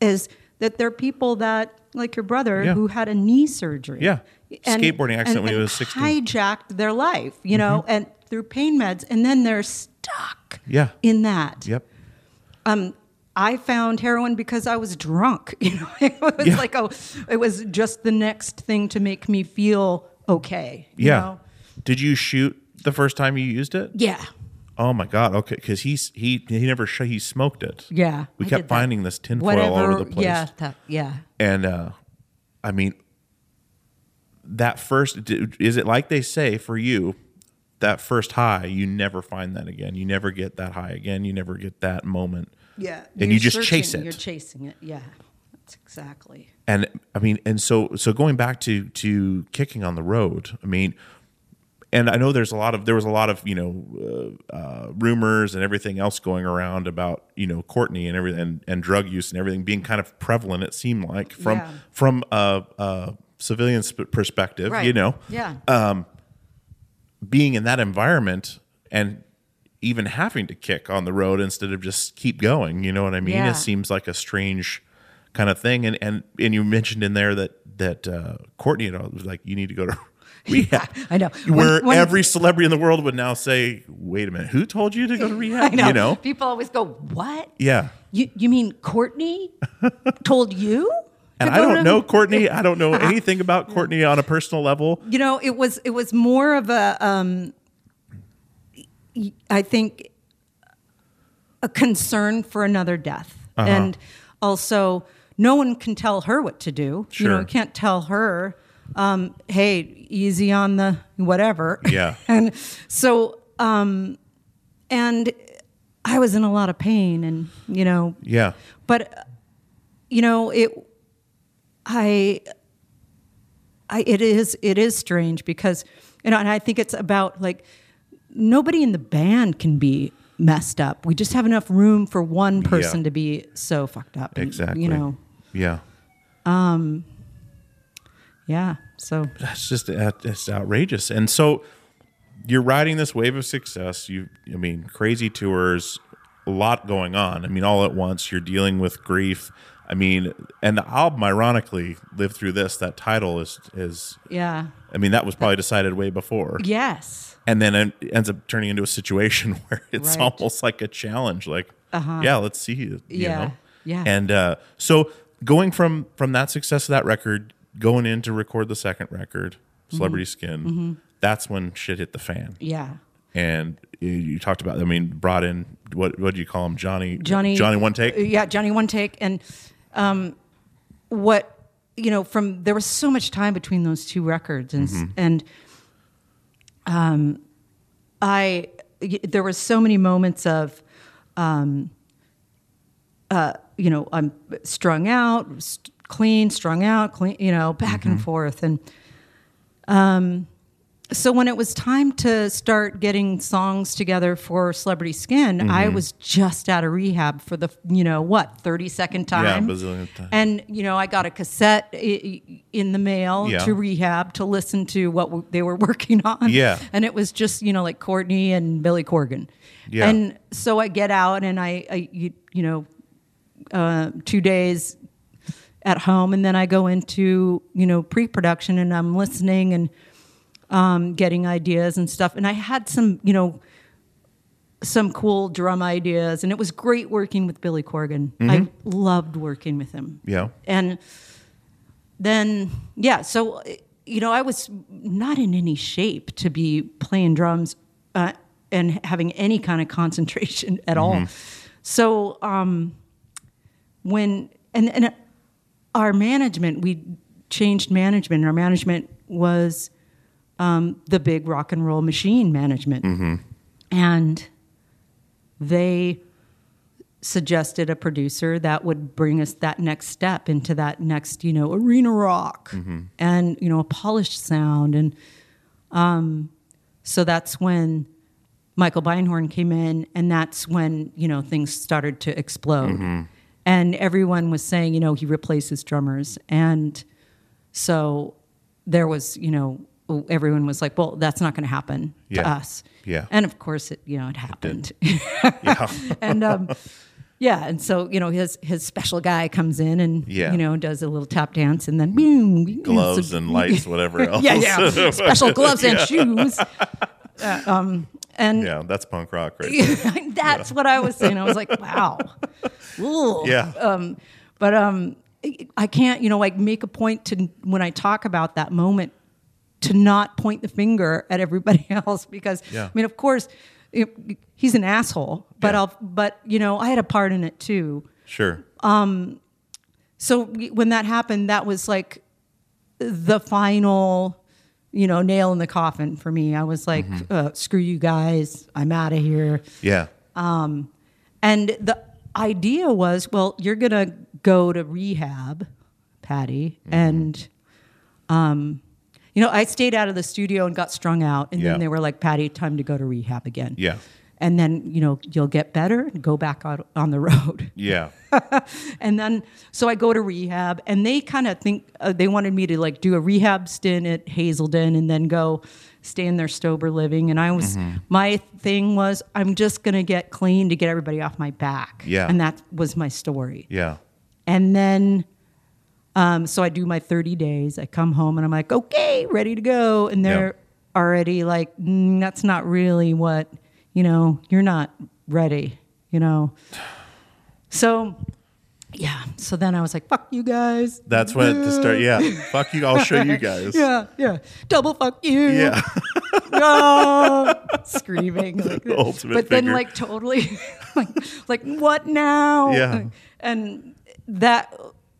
S6: is that there are people that like your brother
S5: Yeah.
S6: who had a knee surgery
S5: Yeah. Skateboarding accident when he was 16.
S6: hijacked their life you know mm-hmm. and through pain meds and then they're stuck
S5: Yeah.
S6: in that
S5: Yep.
S6: Um, I found heroin because I was drunk. You know, it was
S5: Yeah.
S6: like oh, it was just the next thing to make me feel okay. you
S5: Yeah.
S6: know?
S5: Did you shoot the first time you used it?
S6: yeah,
S5: Oh my god! Okay, because he's he he never sh- he smoked it.
S6: yeah.
S5: we
S6: I
S5: kept
S6: did that.
S5: finding this tinfoil all over the place.
S6: Yeah, yeah.
S5: and uh, I mean, that first is it like they say for you, that first high you never find that again. You never get that high again. You never get that moment.
S6: Yeah.
S5: And you just chase it.
S6: You're chasing it. Yeah. That's exactly.
S5: and I mean, and so so going back to to kicking on the road. I mean, and I know there's a lot of there was a lot of you know uh, uh, rumors and everything else going around about you know Courtney and everything and, and drug use and everything being kind of prevalent. It seemed like from
S6: Yeah.
S5: from a, a civilian perspective,
S6: Right.
S5: you know,
S6: Yeah.
S5: being in that environment and even having to kick on the road instead of just keep going. You know what I mean?
S6: Yeah.
S5: It seems like a strange kind of thing. And and and you mentioned in there that that uh, Courtney you know, was like, you need to go to rehab.
S6: I know.
S5: Where
S6: When- when-
S5: every celebrity in the world would now say, "Wait a minute, who told you to go to rehab?"
S6: I know.
S5: You know?
S6: People always go, "What?
S5: Yeah.
S6: You you mean Courtney told you?"
S5: And I don't
S6: to-
S5: know Courtney. I don't know anything about Courtney on a personal level.
S6: You know, it was it was more of a um I think a concern for another death.
S5: Uh-huh.
S6: And also no one can tell her what to do. You know,
S5: Sure.
S6: you can't tell her um, hey, easy on the whatever.
S5: Yeah.
S6: and so um and I was in a lot of pain and you know
S5: Yeah.
S6: but you know it i i it is it is strange because you know and i think it's about like nobody in the band can be messed up we just have enough room for one person
S5: Yeah.
S6: to be so fucked up and,
S5: Exactly.
S6: you know
S5: yeah.
S6: Yeah. Yeah so
S5: that's just it's outrageous. And so you're riding this wave of success. You, I mean, crazy tours, a lot going on. I mean, all at once. You're dealing with grief. I mean, and the album, ironically, lived through this. That title is is.
S6: yeah
S5: I mean, that was probably decided way before.
S6: yes
S5: And then it ends up turning into a situation where it's
S6: Right.
S5: almost like a challenge. Like,
S7: yeah, let's see you. you
S6: Yeah,
S7: know?
S6: yeah.
S7: And uh, so going from from that success of that record, going in to record the second record, Celebrity
S6: Mm-hmm.
S7: Skin, that's when shit hit the fan.
S6: Yeah.
S7: And you, you talked about, I mean, brought in what what do you call him, Johnny?
S6: Johnny
S7: Johnny one take.
S6: Yeah, Johnny one take. And um, what you know, from there was so much time between those two records, and
S7: Mm-hmm.
S6: and um, I y- there were so many moments of. Um, uh, you know, I'm strung out, st- clean, strung out, clean, you know, back
S7: Mm-hmm.
S6: and forth. And um, so when it was time to start getting songs together for Celebrity Skin,
S7: Mm-hmm.
S6: I was just out of rehab for the, you know, what, 30 second time?
S7: Yeah, bazillionth time.
S6: And, you know, I got a cassette in the mail
S7: Yeah.
S6: to rehab to listen to what they were working on.
S7: Yeah.
S6: And it was just, you know, like Courtney and Billy Corgan.
S7: Yeah.
S6: And so I get out and I, I you, you know, uh, two days at home, and then I go into you know pre-production, and I'm listening and um, getting ideas and stuff. And I had some you know some cool drum ideas, and it was great working with Billy Corgan. I loved working with him.
S7: Yeah.
S6: And then yeah, so you know I was not in any shape to be playing drums uh, and having any kind of concentration at all. So um, when and and our management we changed management. Our management was um, the big rock and roll machine management, and they suggested a producer that would bring us that next step into that next you know arena rock and you know a polished sound. And um, so that's when Michael Beinhorn came in, and that's when you know things started to explode, and everyone was saying, you know, he replaces drummers, and so there was, you know, everyone was like, well, that's not going to happen
S7: Yeah.
S6: to us,
S7: Yeah.
S6: and of course, it you know it happened,
S7: Yeah.
S6: and um, yeah, and so you know his his special guy comes in and
S7: Yeah.
S6: you know does a little tap dance, and then boom,
S7: Gloves
S6: so-
S7: and lights, whatever else.
S6: yeah, yeah, special gloves and shoes. Uh, um, and
S7: Yeah, that's punk rock right
S6: that's what I was saying. I was like, wow. Ooh.
S7: Yeah.
S6: Um, but um, I can't, you know, like make a point to when I talk about that moment to not point the finger at everybody else because
S7: Yeah.
S6: I mean, of course, it, he's an asshole, but
S7: Yeah.
S6: I'll, but you know, I had a part in it too.
S7: Sure.
S6: Um, So when that happened, that was like the final, you know, nail in the coffin for me. I was like, uh, screw you guys, I'm out of here.
S7: Yeah.
S6: Um, And the idea was, well, you're gonna go to rehab, Patty,
S7: Mm-hmm.
S6: and um, you know, I stayed out of the studio and got strung out, and
S7: Yeah.
S6: then they were like, Patty, time to go to rehab again.
S7: Yeah.
S6: And then you know you'll get better and go back out on the road.
S7: Yeah.
S6: and then so I go to rehab, and they kind of think uh, they wanted me to like do a rehab stint at Hazelden, and then go stay in their sober living. And I was
S7: Mm-hmm.
S6: my thing was I'm just gonna get clean to get everybody off my back.
S7: Yeah.
S6: and that was my story.
S7: Yeah.
S6: And then, um, so I do my 30 days. I come home and I'm like, okay, ready to go. And they're already like, mm, that's not really what, you know, you're not ready, you know. So, yeah. So then I was like, fuck you guys.
S7: That's when to start. Yeah. Fuck you. I'll show you guys.
S6: Yeah, yeah. Double fuck you.
S7: Yeah.
S6: no, screaming. Like,
S7: The ultimate
S6: but then like totally, like, like what now?
S7: Yeah.
S6: And that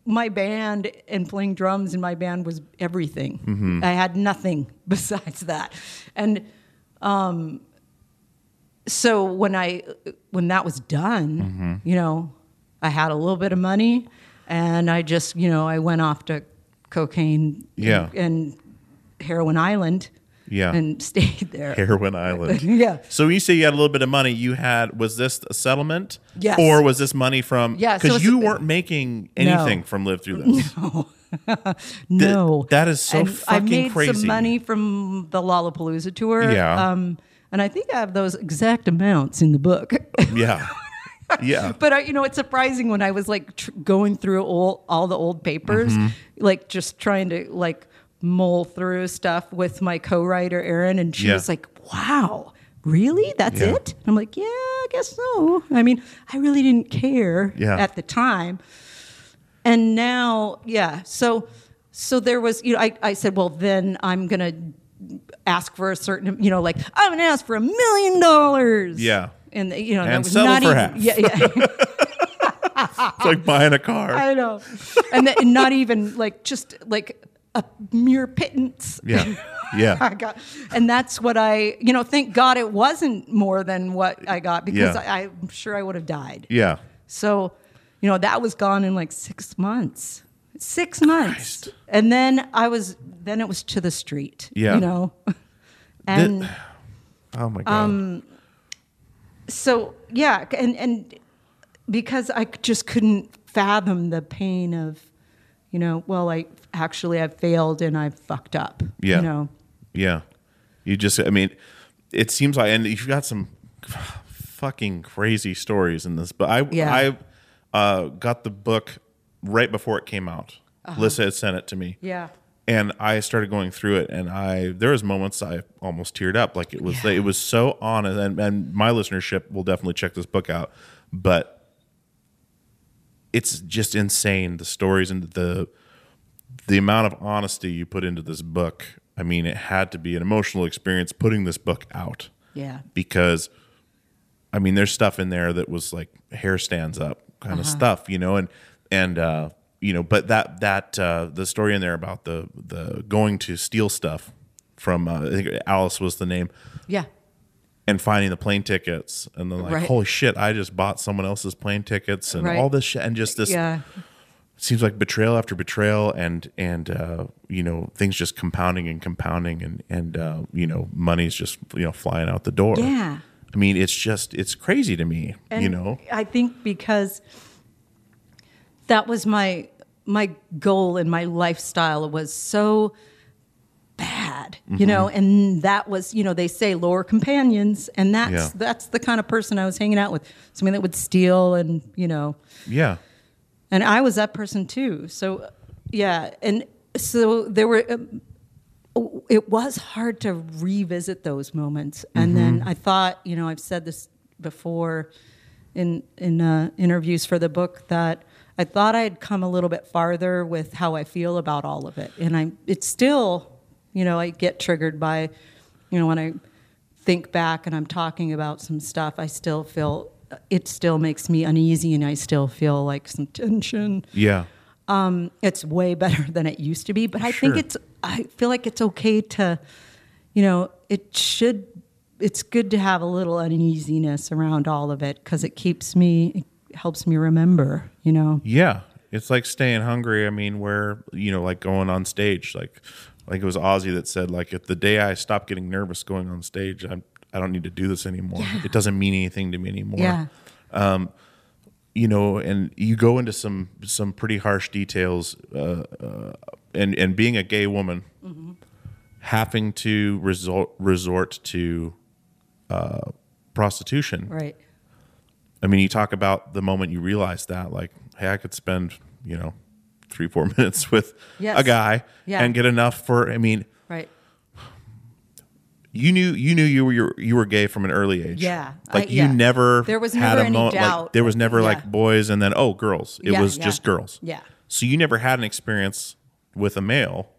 S6: my band and playing drums in my band was everything.
S7: Mm-hmm.
S6: I had nothing besides that, and um, so when I when that was done,
S7: Mm-hmm.
S6: you know, I had a little bit of money, and I just you know I went off to cocaine.
S7: Yeah.
S6: and heroin island
S7: Yeah.
S6: and stayed there.
S7: Heroin Island.
S6: Yeah.
S7: So when you say you had a little bit of money, you had was this a settlement?
S6: Yes.
S7: Or was this money from?
S6: Yeah,
S7: Because
S6: it's-
S7: you weren't making anything from live through this.
S6: No, No.
S7: that is so
S6: and I made
S7: crazy.
S6: some money from the Lollapalooza tour.
S7: Yeah.
S6: um, and I think I have those exact amounts in the book.
S7: Yeah. Yeah.
S6: but I, you know, it's surprising when I was like tr- going through all all the old papers,
S7: Mm-hmm.
S6: like just trying to like mull through stuff with my co-writer Erin, and she
S7: Yeah.
S6: was like, "Wow." Really? That's
S7: Yeah.
S6: it? I'm like, yeah, I guess so. I mean, I really didn't care
S5: Yeah.
S6: at the time. And now, yeah. So, so there was, you know, I, I said, well, then I'm going to ask for a certain, you know, like I'm to ask for a million dollars.
S5: Yeah.
S6: And, you know, that was not even,
S5: half.
S6: Yeah, yeah.
S5: It's like buying a car.
S6: I know. And then not even like just like a mere pittance.
S5: Yeah. Yeah.
S6: I got, and that's what I, you know, thank God it wasn't more than what I got because
S5: Yeah.
S6: I, I'm sure I would have died.
S5: Yeah.
S6: So, you know, that was gone in like six months. Six months. And then I was, then it was to the street.
S5: Yeah.
S6: You know? And
S5: oh my god.
S6: um, so, yeah. And, and because I just couldn't fathom the pain of, you know, well, like actually I've failed and I've fucked up.
S5: Yeah.
S6: You know?
S5: Yeah. You just, I mean, it seems like, and you've got some fucking crazy stories in this, but I,
S6: Yeah.
S5: I uh, got the book right before it came out. Lissa had sent it to me.
S6: Uh-huh. Yeah.
S5: And I started going through it, and I there was moments I almost teared up. Like it was, it was so honest, and, and my listenership will definitely check this book out. But it's just insane the stories and the the amount of honesty you put into this book. I mean, it had to be an emotional experience putting this book out
S6: Yeah.
S5: because I mean, there's stuff in there that was like hair stands up kind
S6: Uh-huh.
S5: of stuff, you know, and and uh, you know, but that that uh, the story in there about the the going to steal stuff from uh, I think Alice was the name
S6: Yeah.
S5: and finding the plane tickets and then like
S6: Right.
S5: holy shit I just bought someone else's plane tickets and
S6: Right.
S5: all this shit and just this
S6: Yeah.
S5: seems like betrayal after betrayal and and uh, you know things just compounding and compounding and and uh, you know money's just you know flying out the door
S6: Yeah.
S5: i mean it's just it's crazy to me
S6: And
S5: you know
S6: I think because that was my my goal and my lifestyle was so bad, you know,
S5: Mm-hmm.
S6: and that was, you know, they say lower companions, and that's
S5: Yeah.
S6: that's the kind of person I was hanging out with, somebody that would steal and you know,
S5: yeah
S6: and I was that person too. So yeah, and so there were. Um, it was hard to revisit those moments, and then I thought, you know, I've said this before in in uh, interviews for the book that I thought I had come a little bit farther with how I feel about all of it, and I it's still, you know, I get triggered by, you know, when I think back and I'm talking about some stuff, I still feel it still makes me uneasy, and I still feel like some tension
S5: yeah
S6: um, it's way better than it used to be. But I
S5: Sure.
S6: think it's, I feel like it's okay to, you know, it should, it's good to have a little uneasiness around all of it because it keeps me, it helps me remember, you know.
S5: yeah it's like staying hungry i mean where you know like going on stage like like it was ozzy that said like if the day i stop getting nervous going on stage i'm i don't need to do this anymore it doesn't mean anything to me anymore
S6: Yeah.
S5: Um, you know, and you go into some some pretty harsh details, uh, uh, and and being a gay woman, having to resort resort to uh, prostitution.
S6: Right.
S5: I mean, you talk about the moment you realize that, like, hey, I could spend, you know, three four minutes with
S6: Yes.
S5: a guy
S6: Yeah.
S5: and get enough for. I mean,
S6: Right.
S5: you knew you knew you were you were, you were gay from an early age.
S6: Yeah,
S5: like
S6: I-
S5: you
S6: yeah.
S5: never
S6: There was
S5: had
S6: never
S5: a
S6: any
S5: mo- like,
S6: doubt.
S5: there was never
S6: Yeah.
S5: like boys and then oh girls. It was just girls.
S6: Yeah.
S5: So you never had an experience with a male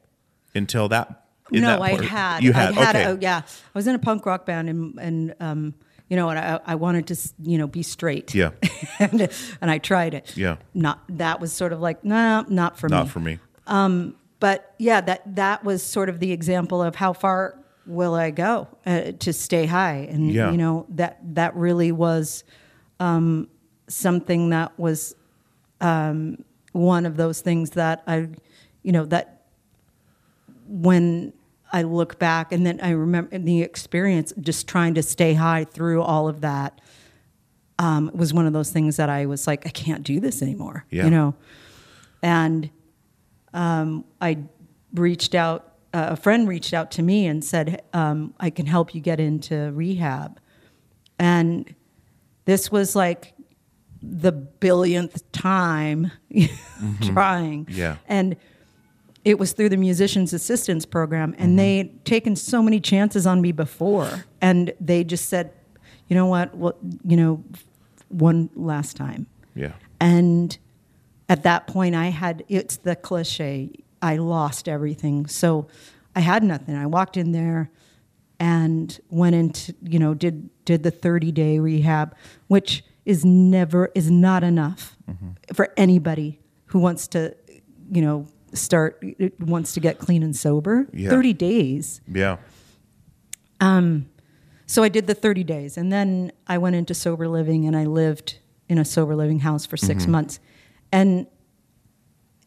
S5: until that. in
S6: no,
S5: that
S6: I
S5: part.
S6: had.
S5: You had.
S6: I had
S5: okay.
S6: oh, yeah. I was in a punk rock band and, and um, you know, and I, I wanted to, you know, be straight.
S5: Yeah.
S6: and, and I tried it.
S5: Yeah.
S6: Not, that was sort of like, nah, not for me.
S5: Not for me.
S6: Um, but yeah, that that was sort of the example of how far will I go uh, to stay high, and
S5: Yeah.
S6: you know that that really was um, something that was um, one of those things that I, you know, that when I look back and then I remember the experience, just trying to stay high through all of that. Um, was one of those things that I was like, I can't do this anymore.
S5: Yeah.
S6: You know, and um, I reached out. Uh, a friend reached out to me and said, um, "I can help you get into rehab." And this was like the billionth time trying.
S5: Yeah.
S6: And it was through the musicians assistance program and mm-hmm. they'd taken so many chances on me before and they just said you know what? Well, you know, one last time.
S5: Yeah.
S6: And at that point, I had it's the cliche I lost everything. So I had nothing. I walked in there and went into, you know, did did the 30 day rehab, which is never is not enough mm-hmm. for anybody who wants to, you know, start wants to get clean and sober.
S5: Yeah.
S6: 30 days.
S5: Yeah.
S6: Um, So I did the 30 days and then I went into sober living and I lived in a sober living house for 6 months. And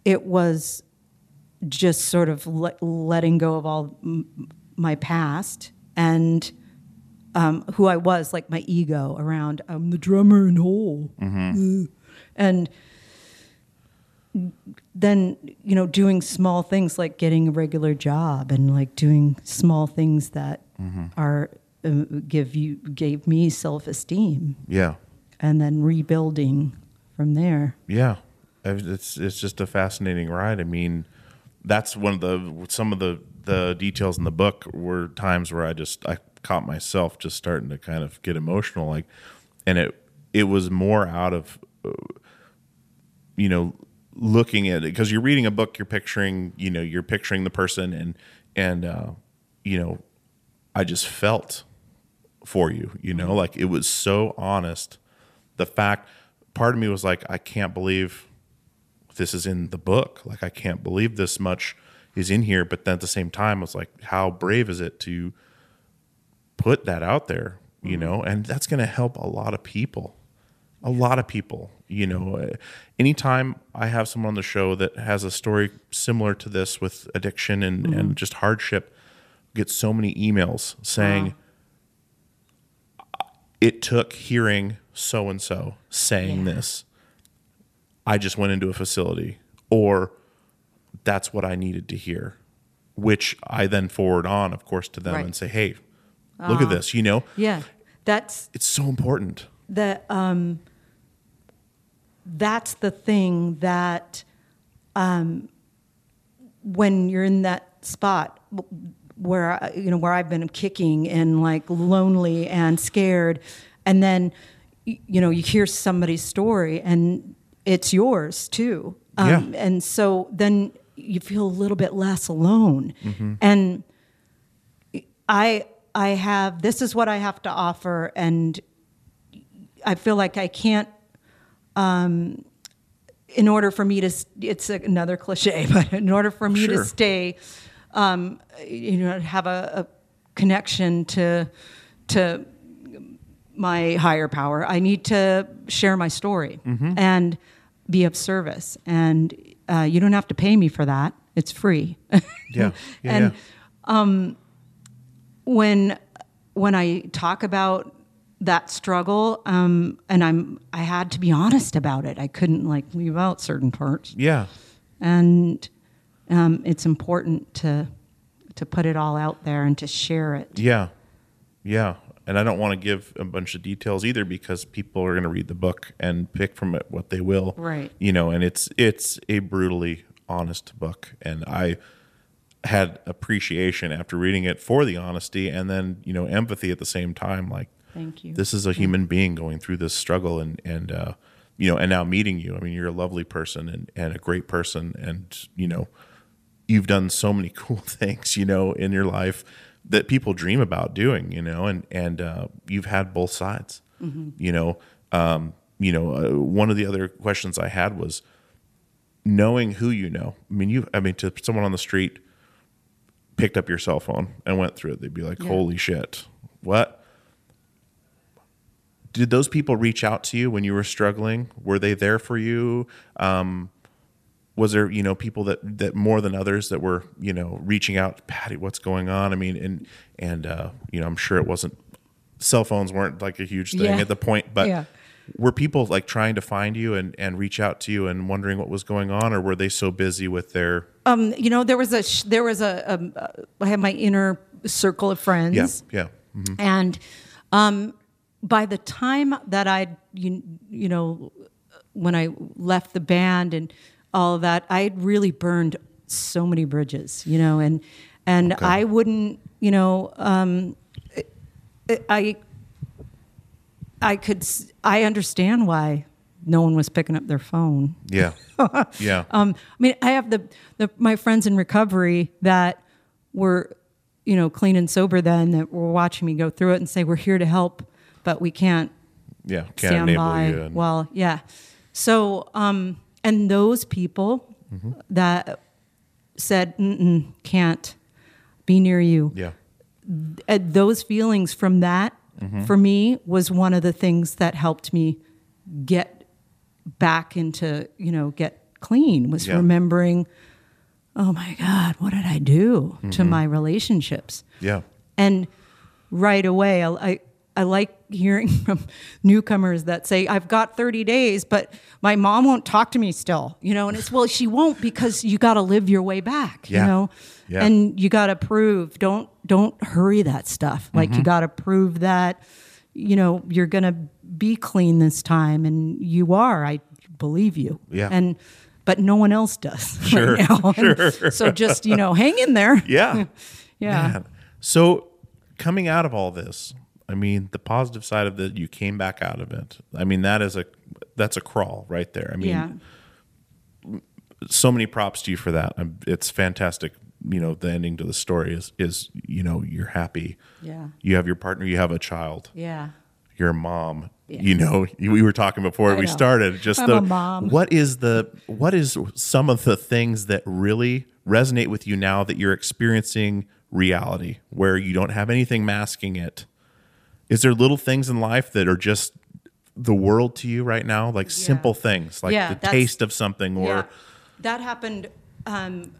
S6: it was just sort of le- letting go of all m- my past and um, who I was, like my ego around I'm the drummer in Hole. Uh, And then, you know, doing small things like getting a regular job and like doing small things that are uh, give you gave me self esteem
S5: Yeah.
S6: and then rebuilding from there.
S5: Yeah, it's it's just a fascinating ride. I mean, that's one of the some of the the details in the book were times where I just I caught myself just starting to kind of get emotional, like, and it it was more out of uh, you know looking at it because you're reading a book, you're picturing you know you're picturing the person and and uh, you know I just felt for you, you know, like it was so honest. The fact, part of me was like, I can't believe this is in the book. Like, I can't believe this much is in here. But then at the same time, I was like, how brave is it to put that out there, you know? And that's going to help a lot of people. A lot of people, you know. Uh, Anytime I have someone on the show that has a story similar to this with addiction and, and just hardship, get so many emails saying, it took hearing so and so saying this. I just went into a facility, or that's what I needed to hear, which I then forward on, of course, to them
S6: Right.
S5: and say, hey, look at this, you know?
S6: Yeah, that's
S5: It's so important.
S6: the um, that's the thing that um, when you're in that spot where you know where I've been kicking and like lonely and scared, and then you know you hear somebody's story and it's yours too, um,
S5: Yeah.
S6: and so then you feel a little bit less alone, and I I have this is what I have to offer, and I feel like I can't. Um, in order for me to, it's another cliche, but in order for me
S5: Sure.
S6: to stay, um, you know, have a, a connection to to my higher power, I need to share my story
S5: Mm-hmm.
S6: and be of service. And uh, you don't have to pay me for that; it's free.
S5: Yeah. yeah
S6: and
S5: yeah.
S6: when when I talk about that struggle, um, and I'm I had to be honest about it. I couldn't like leave out certain parts,
S5: Yeah.
S6: and um, it's important to to put it all out there and to share it.
S5: Yeah. Yeah. And I don't want to give a bunch of details either because people are going to read the book and pick from it what they will.
S6: Right.
S5: You know, and it's it's a brutally honest book and I had appreciation after reading it for the honesty and then, you know, empathy at the same time like
S6: Thank you.
S5: this is a human being going through this struggle and and uh you know and now meeting you. I mean you're a lovely person and and a great person and you know you've done so many cool things you know in your life that people dream about doing you know and and uh you've had both sides you know. Um you know uh, one of the other questions i had was knowing who you know. I mean you i mean to someone on the street picked up your cell phone and went through it they'd be like
S6: Yeah.
S5: holy shit. What did those people reach out to you when you were struggling? Were they there for you? Um, was there, you know, people that that more than others that were, you know, reaching out, Patty, what's going on? I mean, and and uh, you know, I'm sure it wasn't cell phones weren't like a huge thing
S6: Yeah.
S5: at the point, but
S6: Yeah.
S5: were people like trying to find you and and reach out to you and wondering what was going on, or were they so busy with their
S6: Um, you know, there was a sh- there was a, um, uh, had my inner circle of friends.
S5: yeah yeah mhm.
S6: And um, by the time that I, you, you know, when I left the band and all of that, I had really burned so many bridges, you know, and and I wouldn't, you know, um, I I could I understand why no one was picking up their phone.
S5: Yeah. yeah.
S6: Um, I mean, I have the, the my friends in recovery that were, you know, clean and sober then that were watching me go through it and say, "We're here to help, but we can't
S5: yeah. Can't
S6: stand
S5: enable
S6: by."
S5: you. and-
S6: Well, yeah. So, um, and those people
S5: Mm-hmm.
S6: that said, "Can't be near you,"
S5: yeah.
S6: uh, those feelings from that
S5: Mm-hmm.
S6: for me was one of the things that helped me get back into you know get clean was
S5: Yeah.
S6: remembering oh my god what did i do
S5: Mm-hmm.
S6: to my relationships
S5: Yeah.
S6: and right away I, I like hearing from newcomers that say I've got 30 days but my mom won't talk to me still you know and it's well she won't because you got to live your way back
S5: Yeah.
S6: you know
S5: Yeah.
S6: and you got to prove don't don't hurry that stuff like
S5: Mm-hmm.
S6: you got to prove that you know you're going to be clean this time and you are I believe you
S5: Yeah.
S6: and but no one else does
S5: Sure,
S6: right now And so just you know hang in there
S5: Yeah.
S6: yeah
S5: Man. So coming out of all this, I mean, the positive side of that, you came back out of it. I mean, that is a that's a crawl right there. I mean,
S6: yeah
S5: so many props to you for that. Um, It's fantastic. You know, the ending to the story is is you know you're happy.
S6: Yeah.
S5: You have your partner. You have a child.
S6: yeah
S5: Your mom. You know, we were talking before we started. Just
S6: I'm
S5: the
S6: mom.
S5: what is the what is some of the things that really resonate with you now that you're experiencing reality, where you don't have anything masking it? Is there little things in life that are just the world to you right now, like simple things, like
S6: Yeah,
S5: the taste of something, or
S6: yeah, that happened um,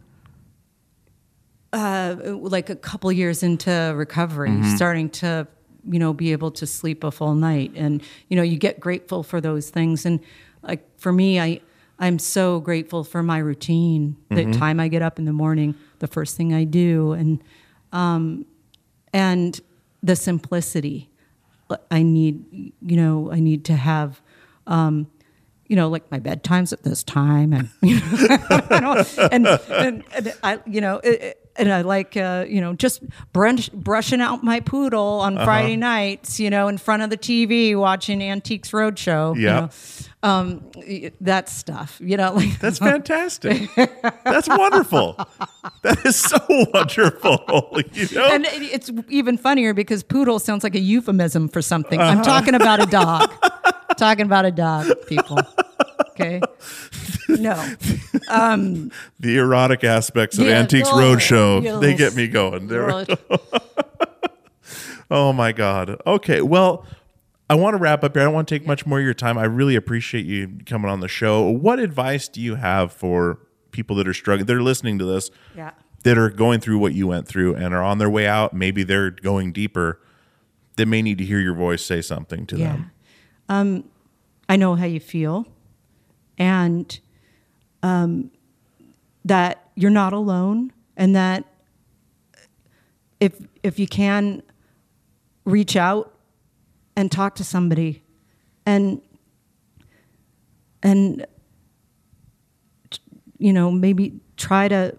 S6: uh, like a couple years into recovery,
S5: Mm-hmm.
S6: starting to you know be able to sleep a full night, and you know you get grateful for those things. And like for me, I I'm so grateful for my routine.
S5: Mm-hmm.
S6: The time I get up in the morning, the first thing I do, and um, and the simplicity. I need, you know, I need to have, um, you know, like my bedtime's at this time, and you know, and, and, and I, you know, it, and I like, uh, you know, just brush, brushing out my poodle on
S5: Uh-huh.
S6: Friday nights, you know, in front of the TV watching Antiques Roadshow. you
S5: Yeah.
S6: know. um, that stuff, you know, like
S5: That's fantastic. That's wonderful. That is so wonderful. You know?
S6: And it- it's even funnier because poodle sounds like a euphemism for something. I'm talking about a dog. talking about a dog, people. Okay. No.
S5: Um, the erotic aspects of
S6: Yeah,
S5: Antiques
S6: oh,
S5: Roadshow, they get me going. They're-
S6: Well,
S5: oh my God. Okay. Well, I want to wrap up here. I don't want to take much more of your time. I really appreciate you coming on the show. What advice do you have for people that are struggling, that are listening to this,
S6: Yeah.
S5: that are going through what you went through and are on their way out? Maybe they're going deeper, They may need to hear your voice say something to
S6: Yeah.
S5: them.
S6: Um, I know how you feel, and um, that you're not alone, and that if if you can reach out and talk to somebody, and and you know maybe try to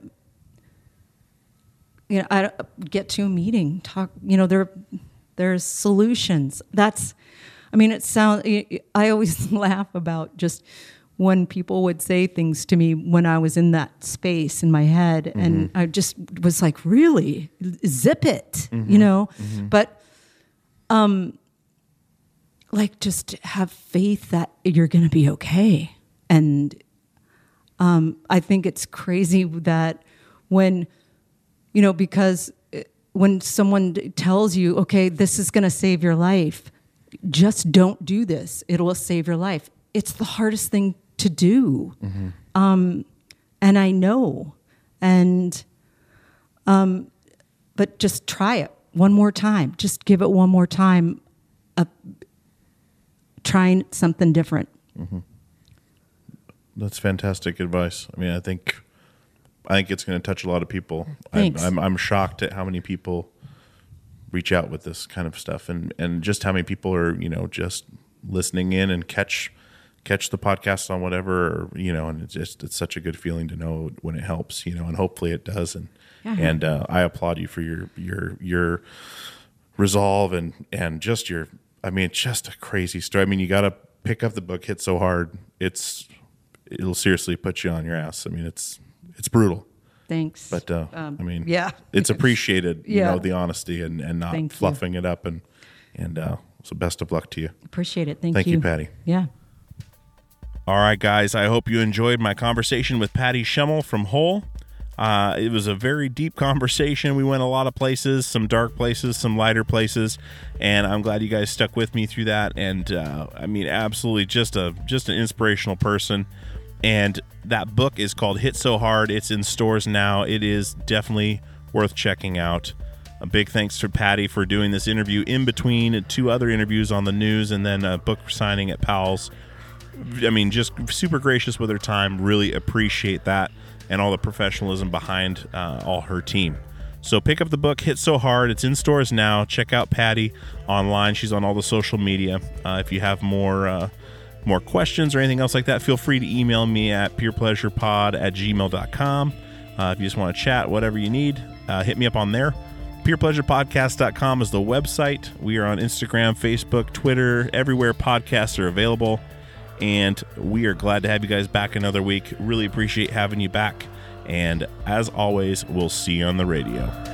S6: you know I, get to a meeting talk you know there there's solutions. That's i mean it sounds i always laugh about just when people would say things to me when i was in that space in my head and i just was like really? Zip it you know? But um like just have faith that you're going to be okay. And um, I think it's crazy that when, you know, because uh, when someone tells you, okay, this is going to save your life, just don't do this. It will save your life. It's the hardest thing to do. Um, and I know. And, um, but just try it one more time. Just give it one more time. Uh, trying something different. Mm-hmm.
S5: That's fantastic advice. I mean, I think I think it's going to touch a lot of people.
S6: Thanks.
S5: I'm, I'm I'm shocked at how many people reach out with this kind of stuff, and and just how many people are you know just listening in and catch catch the podcast on whatever you know, and it's just it's such a good feeling to know when it helps, you know, and hopefully it does. And and uh, I applaud you for your your your resolve and and just your I mean, it's just a crazy story. I mean, you got to pick up the book, hit so hard. It's it'll seriously put you on your ass. I mean, it's it's brutal.
S6: Thanks.
S5: But uh,
S6: Um,
S5: I mean,
S6: yeah.
S5: it's appreciated. You
S6: Yeah.
S5: know, the honesty and and not
S6: Thank you.
S5: fluffing it up and and uh, so best of luck to you.
S6: Appreciate it. Thank,
S5: Thank you, Patty.
S6: Yeah.
S5: All right, guys. I hope you enjoyed my conversation with Patty Schemel from Hole. Uh, it was a very deep conversation. We went a lot of places, some dark places, some lighter places, and I'm glad you guys stuck with me through that. And uh, I mean, absolutely, just a just an inspirational person. And that book is called Hit So Hard. It's in stores now. It is definitely worth checking out. A big thanks to Patty for doing this interview in between two other interviews on the news and then a book signing at Powell's. I mean, just super gracious with her time. Really appreciate that and all the professionalism behind uh, all her team. So pick up the book, Hit So Hard. It's in stores now. Check out Patty online. She's on all the social media. Uh, if you have more uh, more questions or anything else like that, feel free to email me at peerpleasurepod at gmail.com. Uh, if you just want to chat, whatever you need, uh, hit me up on there. PeerPleasurePodcast.com is the website. We are on Instagram, Facebook, Twitter, everywhere podcasts are available. And we are glad to have you guys back another week. Really appreciate having you back. And as always, we'll see you on the radio.